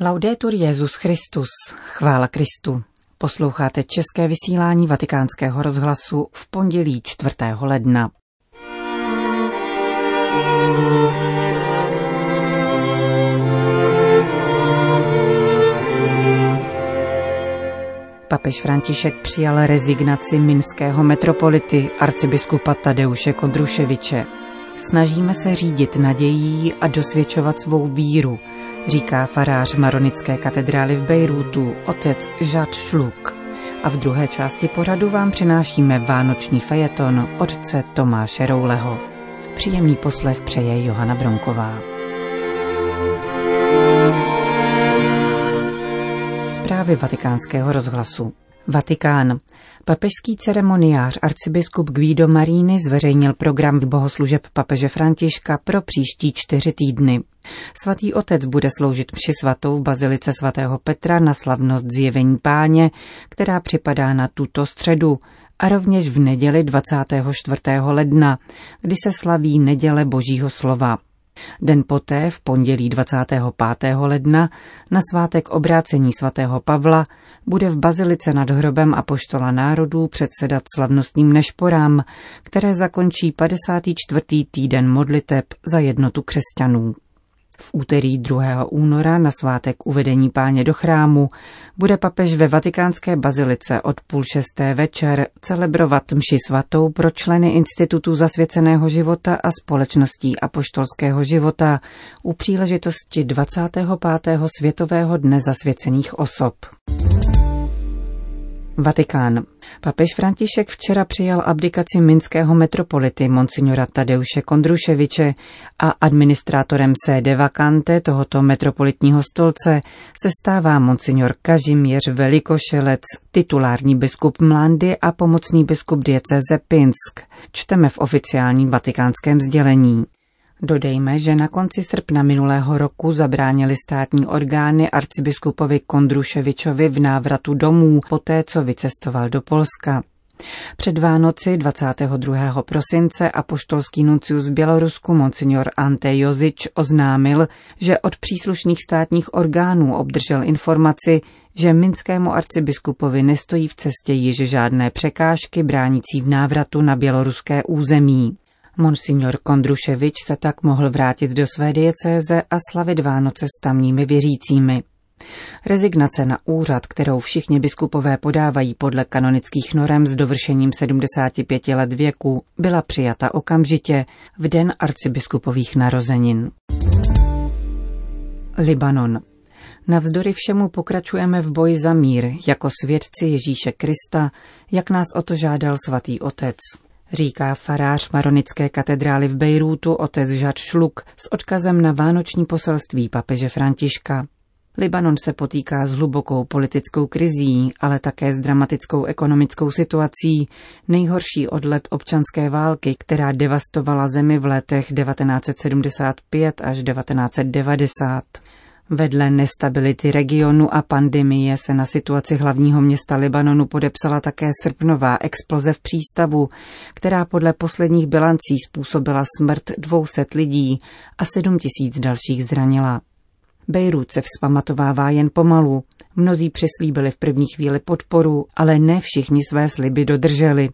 Laudetur Jezus Christus, chvála Kristu. Posloucháte české vysílání Vatikánského rozhlasu v pondělí 4. ledna. Papež František přijal rezignaci minského metropolity arcibiskupa Tadeuše Kondruševiče. Snažíme se řídit nadějí a dosvědčovat svou víru, říká farář Maronické katedrály v Bejrútu, otec Žad Šluk. A v druhé části pořadu vám přinášíme vánoční fejeton otce Tomáše Rouleho. Příjemný poslech přeje Johana Bronková. Zprávy vatikánského rozhlasu. Vatikán. Papežský ceremoniář arcibiskup Guido Marini zveřejnil program bohoslužeb papeže Františka pro příští čtyři týdny. Svatý otec bude sloužit mši svatou v bazilice svatého Petra na slavnost zjevení páně, která připadá na tuto středu, a rovněž v neděli 24. ledna, kdy se slaví neděle Božího slova. Den poté, v pondělí 25. ledna, na svátek obrácení svatého Pavla, bude v bazilice nad hrobem Apoštola národů předsedat slavnostním nešporám, které zakončí 54. týden modliteb za jednotu křesťanů. V úterý 2. února na svátek uvedení páně do chrámu bude papež ve vatikánské bazilice od půl šesté večer celebrovat mši svatou pro členy Institutu zasvěceného života a společností apoštolského života u příležitosti 25. světového dne zasvěcených osob. Vatikán. Papež František včera přijal abdikaci minského metropolity monsignora Tadeuše Kondruševiče a administrátorem sede vakante tohoto metropolitního stolce se stává monsignor Kažimíř Velikošelec, titulární biskup Mlandy a pomocný biskup dieceze Pinsk. Čteme v oficiálním vatikánském sdělení. Dodejme, že na konci srpna minulého roku zabránili státní orgány arcibiskupovi Kondruševičovi v návratu domů poté, co vycestoval do Polska. Před Vánoci 22. prosince apoštolský nuncius Bělorusku monsignor Ante Jozič oznámil, že od příslušných státních orgánů obdržel informaci, že minskému arcibiskupovi nestojí v cestě již žádné překážky bránící v návratu na běloruské území. Monsignor Kondruševič se tak mohl vrátit do své diecéze a slavit Vánoce s tamními věřícími. Rezignace na úřad, kterou všichni biskupové podávají podle kanonických norem s dovršením 75 let věku, byla přijata okamžitě v den arcibiskupových narozenin. Libanon. Navzdory všemu pokračujeme v boji za mír jako svědci Ježíše Krista, jak nás o to žádal svatý otec říká farář Maronické katedrály v Bejrútu otec Žad Šluk s odkazem na vánoční poselství papeže Františka. Libanon se potýká s hlubokou politickou krizí, ale také s dramatickou ekonomickou situací, nejhorší od let občanské války, která devastovala zemi v letech 1975 až 1990. Vedle nestability regionu a pandemie se na situaci hlavního města Libanonu podepsala také srpnová exploze v přístavu, která podle posledních bilancí způsobila smrt 200 lidí a 7 tisíc dalších zranila. Bejrút se vzpamatovává jen pomalu. Mnozí přislíbili v první chvíli podporu, ale ne všichni své sliby dodrželi,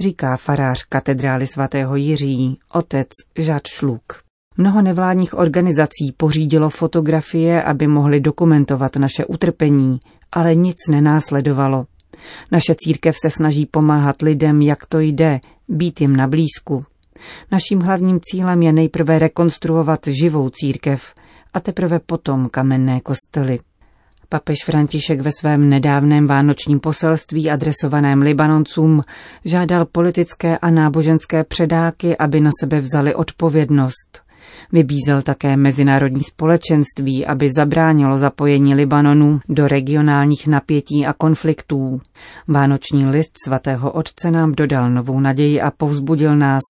říká farář katedrály svatého Jiří, otec Žad Šluk. Mnoho nevládních organizací pořídilo fotografie, aby mohli dokumentovat naše utrpení, ale nic nenásledovalo. Naše církev se snaží pomáhat lidem, jak to jde, být jim na blízku. Naším hlavním cílem je nejprve rekonstruovat živou církev a teprve potom kamenné kostely. Papež František ve svém nedávném vánočním poselství adresovaném Libanoncům žádal politické a náboženské předáky, aby na sebe vzali odpovědnost. Vybízel také mezinárodní společenství, aby zabránilo zapojení Libanonu do regionálních napětí a konfliktů. Vánoční list svatého otce nám dodal novou naději a povzbudil nás,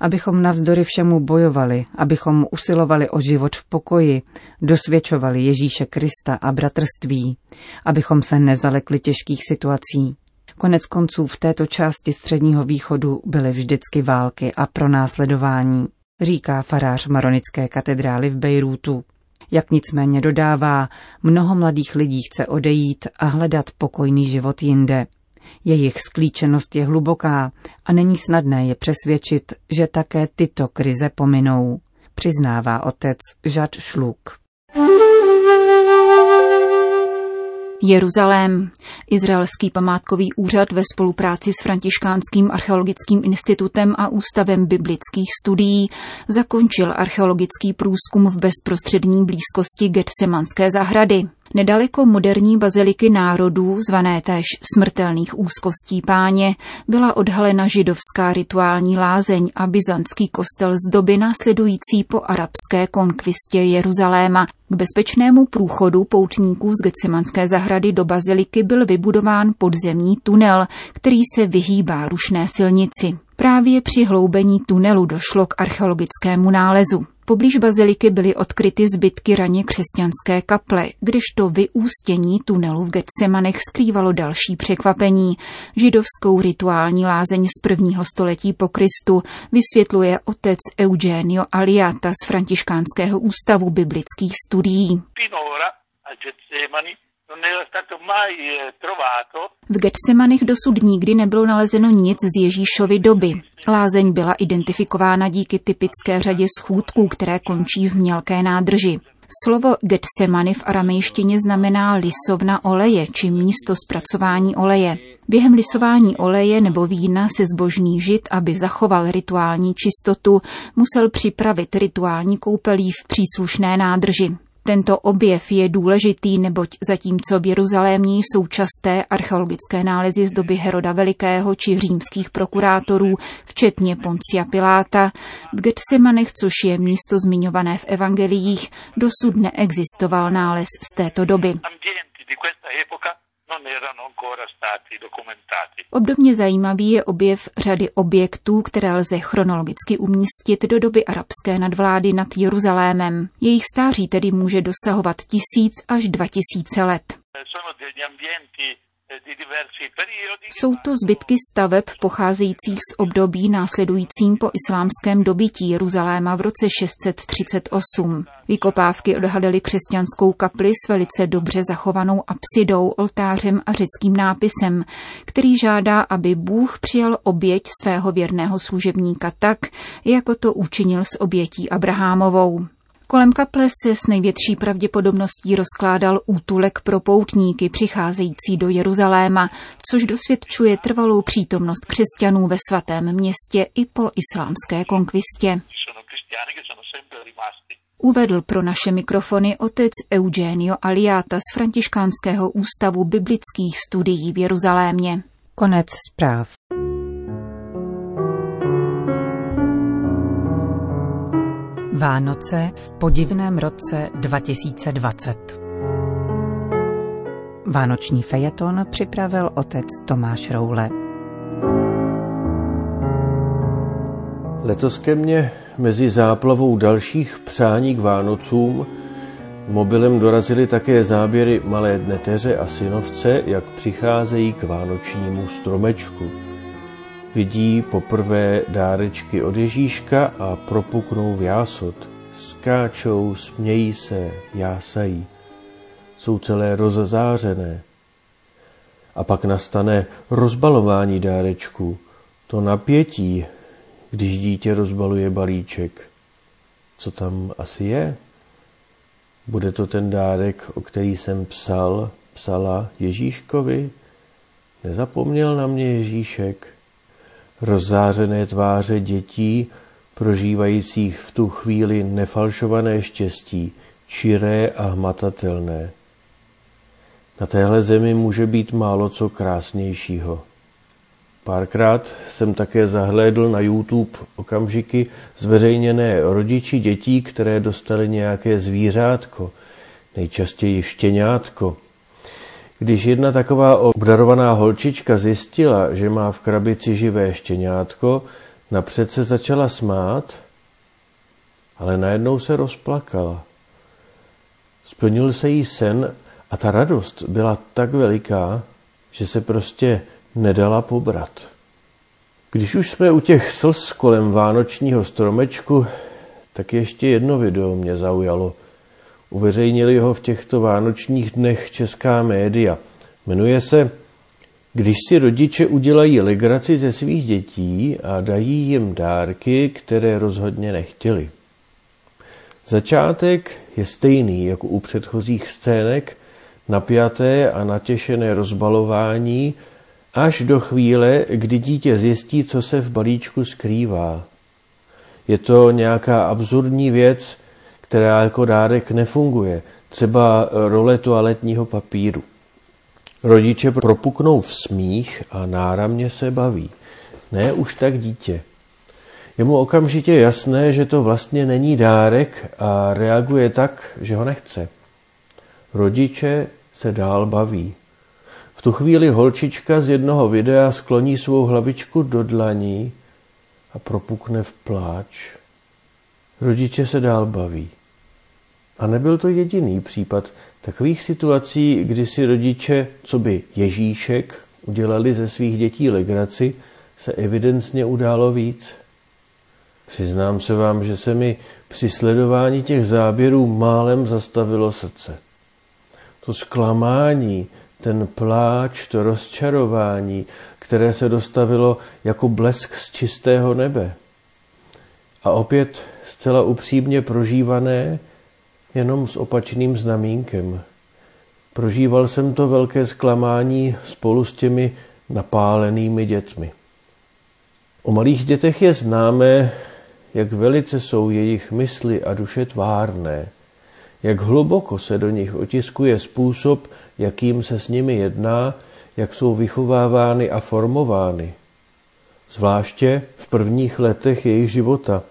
abychom navzdory všemu bojovali, abychom usilovali o život v pokoji, dosvědčovali Ježíše Krista a bratrství, abychom se nezalekli těžkých situací. Konec konců v této části středního východu byly vždycky války a pronásledování říká farář Maronické katedrály v Bejrútu. Jak nicméně dodává, mnoho mladých lidí chce odejít a hledat pokojný život jinde. Jejich sklíčenost je hluboká a není snadné je přesvědčit, že také tyto krize pominou, přiznává otec Žad Šluk. Jeruzalém. Izraelský památkový úřad ve spolupráci s Františkánským archeologickým institutem a Ústavem biblických studií zakončil archeologický průzkum v bezprostřední blízkosti Getsemanské zahrady. Nedaleko moderní baziliky národů, zvané též smrtelných úzkostí páně, byla odhalena židovská rituální lázeň a byzantský kostel z doby následující po arabské konkvistě Jeruzaléma. K bezpečnému průchodu poutníků z Getsemanské zahrady do baziliky byl vybudován podzemní tunel, který se vyhýbá rušné silnici. Právě při hloubení tunelu došlo k archeologickému nálezu. Poblíž baziliky byly odkryty zbytky raně křesťanské kaple, kdežto vyústění tunelu v Getsemanech skrývalo další překvapení. Židovskou rituální lázeň z prvního století po Kristu vysvětluje otec Eugenio Aliata z Františkánského ústavu biblických studií. V Getsemanech dosud nikdy nebylo nalezeno nic z Ježíšovy doby. Lázeň byla identifikována díky typické řadě schůdků, které končí v mělké nádrži. Slovo Getsemany v aramejštině znamená lisovna oleje či místo zpracování oleje. Během lisování oleje nebo vína se zbožný žid, aby zachoval rituální čistotu, musel připravit rituální koupelí v příslušné nádrži. Tento objev je důležitý, neboť zatímco v Jeruzalémě jsou časté archeologické nálezy z doby Heroda Velikého či římských prokurátorů, včetně Poncia Piláta, v Getsemanech, což je místo zmiňované v evangeliích, dosud neexistoval nález z této doby. Obdobně zajímavý je objev řady objektů, které lze chronologicky umístit do doby arabské nadvlády nad Jeruzalémem. Jejich stáří tedy může dosahovat tisíc až dva tisíce let. Jsou to zbytky staveb pocházejících z období následujícím po islámském dobytí Jeruzaléma v roce 638. Vykopávky odhalily křesťanskou kapli s velice dobře zachovanou apsidou, oltářem a řeckým nápisem, který žádá, aby Bůh přijal oběť svého věrného služebníka tak, jako to učinil s obětí Abrahámovou. Kolem kaple se s největší pravděpodobností rozkládal útulek pro poutníky přicházející do Jeruzaléma, což dosvědčuje trvalou přítomnost křesťanů ve svatém městě i po islámské konkvistě. Uvedl pro naše mikrofony otec Eugenio Aliata z Františkánského ústavu biblických studií v Jeruzalémě. Konec zpráv. Vánoce v podivném roce 2020. Vánoční fejeton připravil otec Tomáš Roule. Letos ke mně mezi záplavou dalších přání k Vánocům mobilem dorazily také záběry malé neteře a synovce, jak přicházejí k vánočnímu stromečku vidí poprvé dárečky od Ježíška a propuknou v jásot. Skáčou, smějí se, jásají. Jsou celé rozazářené. A pak nastane rozbalování dárečků. To napětí, když dítě rozbaluje balíček. Co tam asi je? Bude to ten dárek, o který jsem psal, psala Ježíškovi? Nezapomněl na mě Ježíšek? Rozzářené tváře dětí, prožívajících v tu chvíli nefalšované štěstí, čiré a hmatatelné. Na téhle zemi může být málo co krásnějšího. Párkrát jsem také zahlédl na YouTube okamžiky zveřejněné rodiči dětí, které dostali nějaké zvířátko, nejčastěji štěňátko, když jedna taková obdarovaná holčička zjistila, že má v krabici živé štěňátko, napřed se začala smát, ale najednou se rozplakala. Splnil se jí sen a ta radost byla tak veliká, že se prostě nedala pobrat. Když už jsme u těch slz kolem vánočního stromečku, tak ještě jedno video mě zaujalo. Uveřejnili ho v těchto vánočních dnech česká média. Jmenuje se Když si rodiče udělají legraci ze svých dětí a dají jim dárky, které rozhodně nechtěli. Začátek je stejný jako u předchozích scének, napjaté a natěšené rozbalování, až do chvíle, kdy dítě zjistí, co se v balíčku skrývá. Je to nějaká absurdní věc, která jako dárek nefunguje, třeba role toaletního papíru. Rodiče propuknou v smích a náramně se baví. Ne už tak dítě. Je mu okamžitě jasné, že to vlastně není dárek a reaguje tak, že ho nechce. Rodiče se dál baví. V tu chvíli holčička z jednoho videa skloní svou hlavičku do dlaní a propukne v pláč. Rodiče se dál baví. A nebyl to jediný případ takových situací, kdy si rodiče, co by Ježíšek, udělali ze svých dětí legraci, se evidentně událo víc. Přiznám se vám, že se mi při sledování těch záběrů málem zastavilo srdce. To zklamání, ten pláč, to rozčarování, které se dostavilo jako blesk z čistého nebe. A opět zcela upřímně prožívané, jenom s opačným znamínkem. Prožíval jsem to velké zklamání spolu s těmi napálenými dětmi. O malých dětech je známé, jak velice jsou jejich mysli a duše tvárné, jak hluboko se do nich otiskuje způsob, jakým se s nimi jedná, jak jsou vychovávány a formovány. Zvláště v prvních letech jejich života.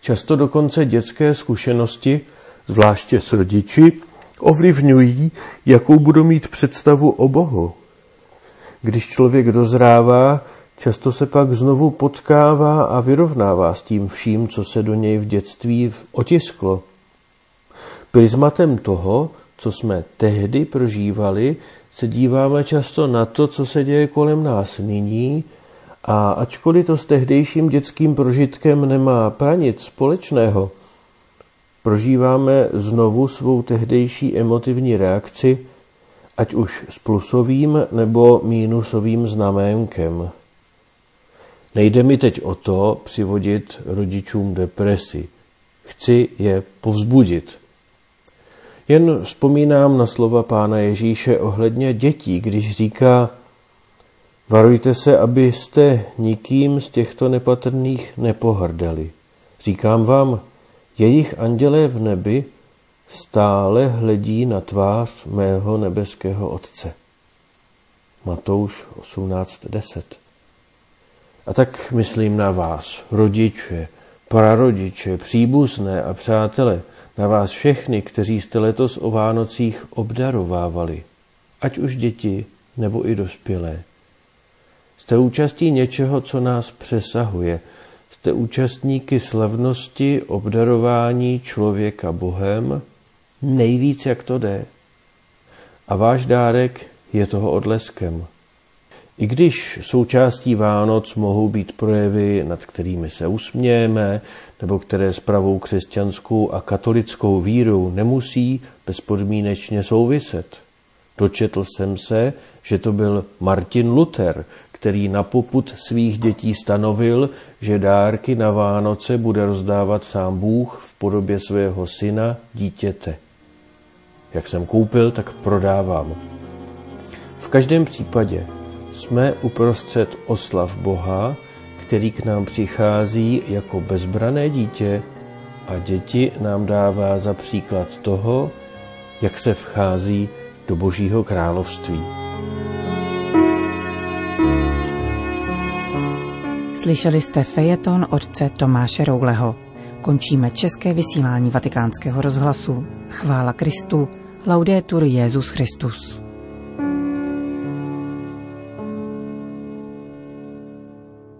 Často dokonce dětské zkušenosti, zvláště s rodiči, ovlivňují, jakou budou mít představu o Bohu. Když člověk dozrává, často se pak znovu potkává a vyrovnává s tím vším, co se do něj v dětství otisklo. Prismatem toho, co jsme tehdy prožívali, se díváme často na to, co se děje kolem nás nyní a ačkoliv to s tehdejším dětským prožitkem nemá pranic společného, prožíváme znovu svou tehdejší emotivní reakci, ať už s plusovým nebo mínusovým znaménkem. Nejde mi teď o to přivodit rodičům depresi. Chci je povzbudit. Jen vzpomínám na slova pána Ježíše ohledně dětí, když říká, varujte se, abyste nikým z těchto nepatrných nepohrdali. Říkám vám, jejich andělé v nebi stále hledí na tvář mého nebeského Otce. Matouš 18.10 A tak myslím na vás, rodiče, prarodiče, příbuzné a přátele, na vás všechny, kteří jste letos o Vánocích obdarovávali, ať už děti nebo i dospělé. Jste účastí něčeho, co nás přesahuje. Jste účastníky slavnosti obdarování člověka Bohem, nejvíc, jak to jde. A váš dárek je toho odleskem. I když součástí Vánoc mohou být projevy, nad kterými se usmějeme, nebo které s pravou křesťanskou a katolickou vírou nemusí bezpodmínečně souviset. Dočetl jsem se, že to byl Martin Luther, který na poput svých dětí stanovil, že dárky na Vánoce bude rozdávat sám Bůh v podobě svého syna, dítěte. Jak jsem koupil, tak prodávám. V každém případě jsme uprostřed oslav Boha, který k nám přichází jako bezbrané dítě a děti nám dává za příklad toho, jak se vchází do Božího království. Slyšeli jste fejeton otce Tomáše Rouleho. Končíme české vysílání vatikánského rozhlasu. Chvála Kristu. Laudetur Jezus Christus.